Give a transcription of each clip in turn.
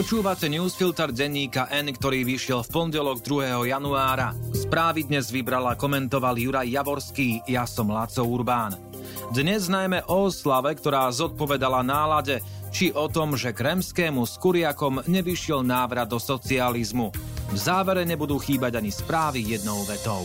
Počúvate newsfilter denníka N, ktorý vyšiel v pondelok 2. januára. Správy dnes vybrala komentoval Juraj Javorský, ja som Laco Urbán. Dnes najmä o oslave, ktorá zodpovedala nálade, či o tom, že kremskému s Kuriakom nevyšiel návrat do socializmu. V závere nebudú chýbať ani správy jednou vetou.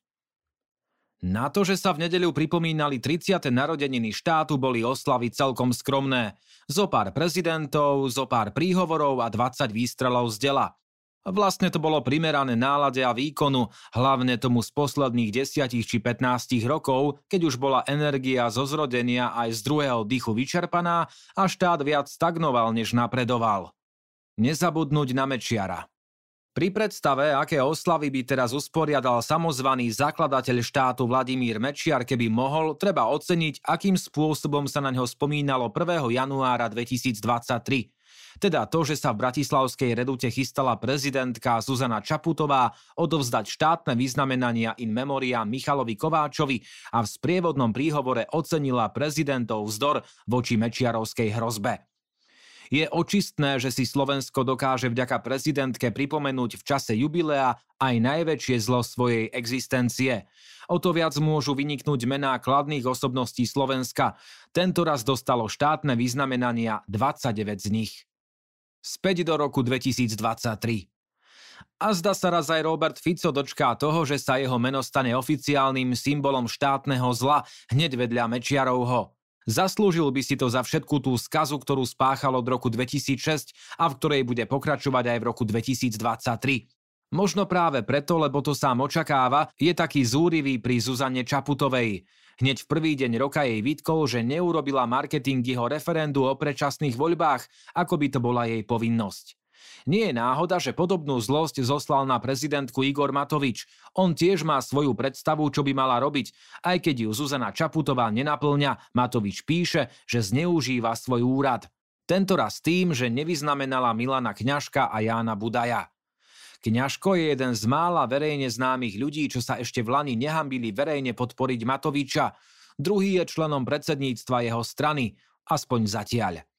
Na to, že sa v nedeľu pripomínali 30. narodeniny štátu, boli oslavy celkom skromné. Zo pár prezidentov, zo pár príhovorov a 20 výstrelov z dela. Vlastne to bolo primerané nálade a výkonu, hlavne tomu z posledných 10 či 15 rokov, keď už bola energia zo zrodenia aj z druhého dychu vyčerpaná a štát viac stagnoval, než napredoval. Nezabudnúť na Mečiara. Pri predstave, aké oslavy by teraz usporiadal samozvaný zakladateľ štátu Vladimír Mečiar, keby mohol, treba oceniť, akým spôsobom sa na ňo spomínalo 1. januára 2023. Teda to, že sa v Bratislavskej redute chystala prezidentka Zuzana Čaputová odovzdať štátne vyznamenania in memoria Michalovi Kováčovi a v sprievodnom príhovore ocenila prezidentov vzdor voči Mečiarovskej hrozbe. Je očistné, že si Slovensko dokáže vďaka prezidentke pripomenúť v čase jubilea aj najväčšie zlo svojej existencie. O to viac môžu vyniknúť mená kladných osobností Slovenska. Tento raz dostalo štátne vyznamenania 29 z nich. Späť do roku 2023. A zda sa raz aj Robert Fico dočká toho, že sa jeho meno stane oficiálnym symbolom štátneho zla hneď vedľa Mečiarovho. Zaslúžil by si to za všetku tú skazu, ktorú spáchal od roku 2006 a v ktorej bude pokračovať aj v roku 2023. Možno práve preto, lebo to sám očakáva, je taký zúrivý pri Zuzane Čaputovej. Hneď v prvý deň roka jej vytkol, že neurobila marketing jeho referendu o predčasných voľbách, ako by to bola jej povinnosť. Nie je náhoda, že podobnú zlosť zoslal na prezidentku Igor Matovič. On tiež má svoju predstavu, čo by mala robiť. Aj keď ju Zuzana Čaputová nenaplňa, Matovič píše, že zneužíva svoj úrad. Tento raz tým, že nevyznamenala Milana Kňažka a Jána Budaja. Kňažko je jeden z mála verejne známych ľudí, čo sa ešte v Lani nehambili verejne podporiť Matoviča. Druhý je členom predsedníctva jeho strany, aspoň zatiaľ.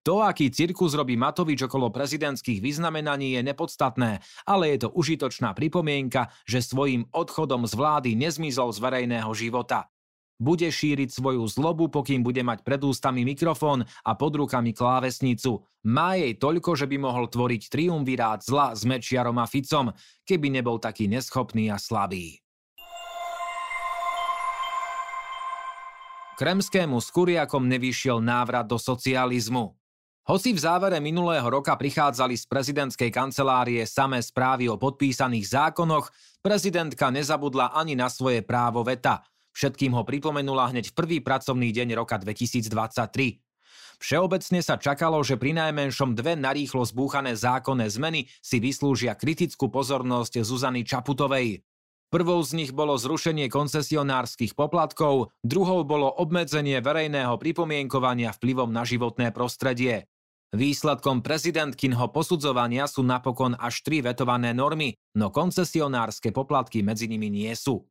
To, aký cirkus robí Matovič okolo prezidentských vyznamenaní je nepodstatné, ale je to užitočná pripomienka, že svojím odchodom z vlády nezmizol z verejného života. Bude šíriť svoju zlobu, pokým bude mať pred ústami mikrofón a pod rukami klávesnicu. Má jej toľko, že by mohol tvoriť triumvirát zla s Mečiarom a Ficom, keby nebol taký neschopný a slabý. Kremskému s Kuriakom nevyšiel návrat do socializmu. Hoci v závere minulého roka prichádzali z prezidentskej kancelárie samé správy o podpísaných zákonoch, prezidentka nezabudla ani na svoje právo veta. Všetkým ho pripomenula hneď v prvý pracovný deň roka 2023. Všeobecne sa čakalo, že pri najmenšom dve narýchlo zbúchané zákonné zmeny si vyslúžia kritickú pozornosť Zuzany Čaputovej. Prvou z nich bolo zrušenie koncesionárskych poplatkov, druhou bolo obmedzenie verejného pripomienkovania vplyvom na životné prostredie. Výsledkom prezidentkinho posudzovania sú napokon až tri vetované normy, no koncesionárske poplatky medzi nimi nie sú.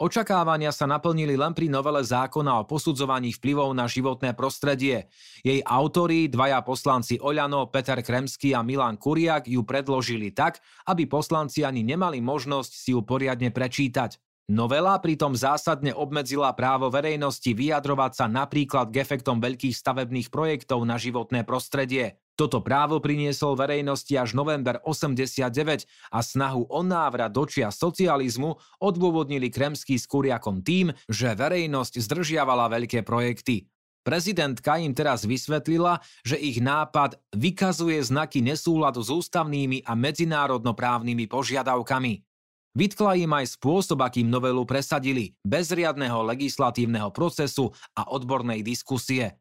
Očakávania sa naplnili len pri novele zákona o posudzovaní vplyvov na životné prostredie. Jej autori, dvaja poslanci Oľano, Peter Kremský a Milan Kuriak ju predložili tak, aby poslanci ani nemali možnosť si ju poriadne prečítať. Novela pritom zásadne obmedzila právo verejnosti vyjadrovať sa napríklad k efektom veľkých stavebných projektov na životné prostredie. Toto právo priniesol verejnosti až november 89 a snahu o návrat do čia socializmu odôvodnili Kremský s tým, že verejnosť zdržiavala veľké projekty. Prezidentka im teraz vysvetlila, že ich nápad vykazuje znaky nesúladu s ústavnými a medzinárodnoprávnymi požiadavkami. Vytkla im aj spôsob, akým novelu presadili, bez riadného legislatívneho procesu a odbornej diskusie.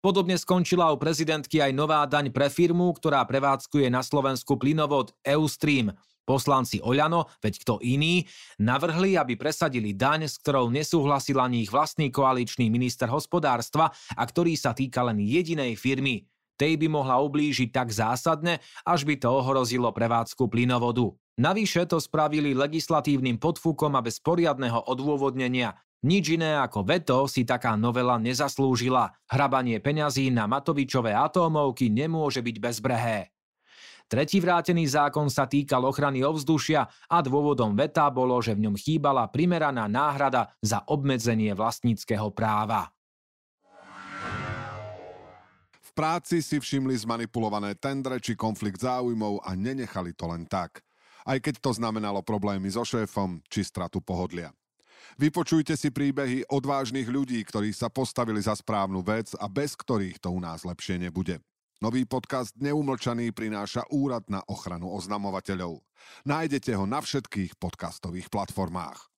Podobne skončila u prezidentky aj nová daň pre firmu, ktorá prevádzkuje na Slovensku plynovod Eustream. Poslanci Oľano, veď kto iný, navrhli, aby presadili daň, s ktorou nesúhlasil ani ich vlastný koaličný minister hospodárstva a ktorý sa týka len jedinej firmy. Tej by mohla ublížiť tak zásadne, až by to ohrozilo prevádzku plynovodu. Navyše to spravili legislatívnym podfúkom a bez poriadneho odôvodnenia. Nič iné ako veto si taká novela nezaslúžila. Hrabanie peňazí na Matovičové atómovky nemôže byť bezbrehé. Tretí vrátený zákon sa týkal ochrany ovzdušia a dôvodom veta bolo, že v ňom chýbala primeraná náhrada za obmedzenie vlastníckého práva. V práci si všimli zmanipulované tendre či konflikt záujmov a nenechali to len tak. Aj keď to znamenalo problémy so šéfom či stratu pohodlia. Vypočujte si príbehy odvážnych ľudí, ktorí sa postavili za správnu vec a bez ktorých to u nás lepšie nebude. Nový podcast Neumlčaný prináša Úrad na ochranu oznamovateľov. Nájdete ho na všetkých podcastových platformách.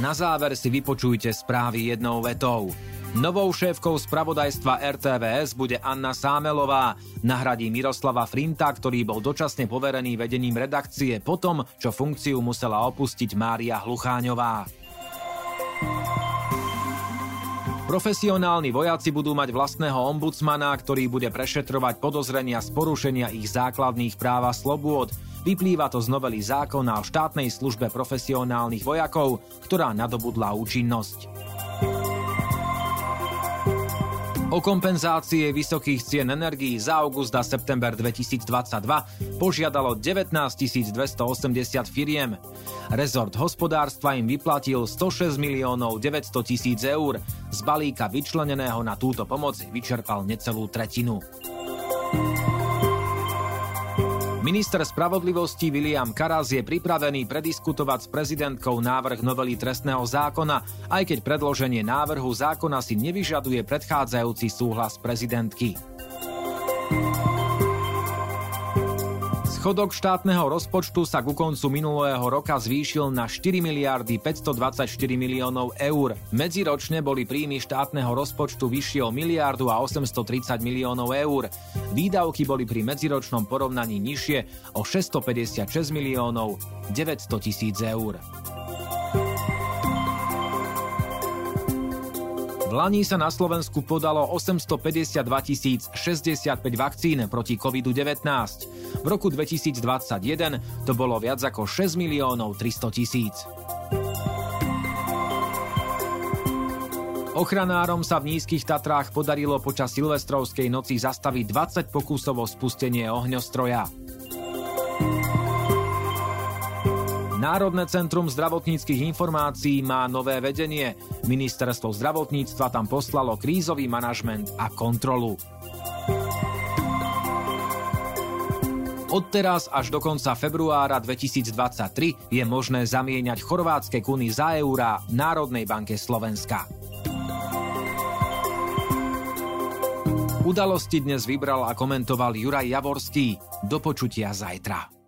Na záver si vypočujte správy jednou vetou. Novou šéfkou spravodajstva RTVS bude Anna Sámelová. Nahradí Miroslava Frinta, ktorý bol dočasne poverený vedením redakcie potom, čo funkciu musela opustiť Mária Hlucháňová. Profesionálni vojaci budú mať vlastného ombudsmana, ktorý bude prešetrovať podozrenia z porušenia ich základných práv a slobôd. Vyplýva to z novely zákona o štátnej službe profesionálnych vojakov, ktorá nadobudla účinnosť. O kompenzácie vysokých cien energií za august a september 2022 požiadalo 19 280 firiem. Rezort hospodárstva im vyplatil 106 miliónov 900 tisíc eur. Z balíka vyčleneného na túto pomoc vyčerpal necelú tretinu. Minister spravodlivosti William Karas je pripravený prediskutovať s prezidentkou návrh novely trestného zákona, aj keď predloženie návrhu zákona si nevyžaduje predchádzajúci súhlas prezidentky. Schodok štátneho rozpočtu sa ku koncu minulého roka zvýšil na 4 miliardy 524 miliónov eur. Medziročne boli príjmy štátneho rozpočtu vyššie o miliardu a 830 miliónov eur. Výdavky boli pri medziročnom porovnaní nižšie o 656 miliónov 900 tisíc eur. V Lani sa na Slovensku podalo 852 065 vakcín proti COVID-19. V roku 2021 to bolo viac ako 6 miliónov 300 tisíc. Ochranárom sa v nízkych Tatrách podarilo počas silvestrovskej noci zastaviť 20 pokusov o spustenie ohňostroja. Národné centrum zdravotníckých informácií má nové vedenie. Ministerstvo zdravotníctva tam poslalo krízový manažment a kontrolu. Odteraz až do konca februára 2023 je možné zamieňať chorvátske kuny za eurá Národnej banke Slovenska. Udalosti dnes vybral a komentoval Juraj Javorský. Do počutia zajtra.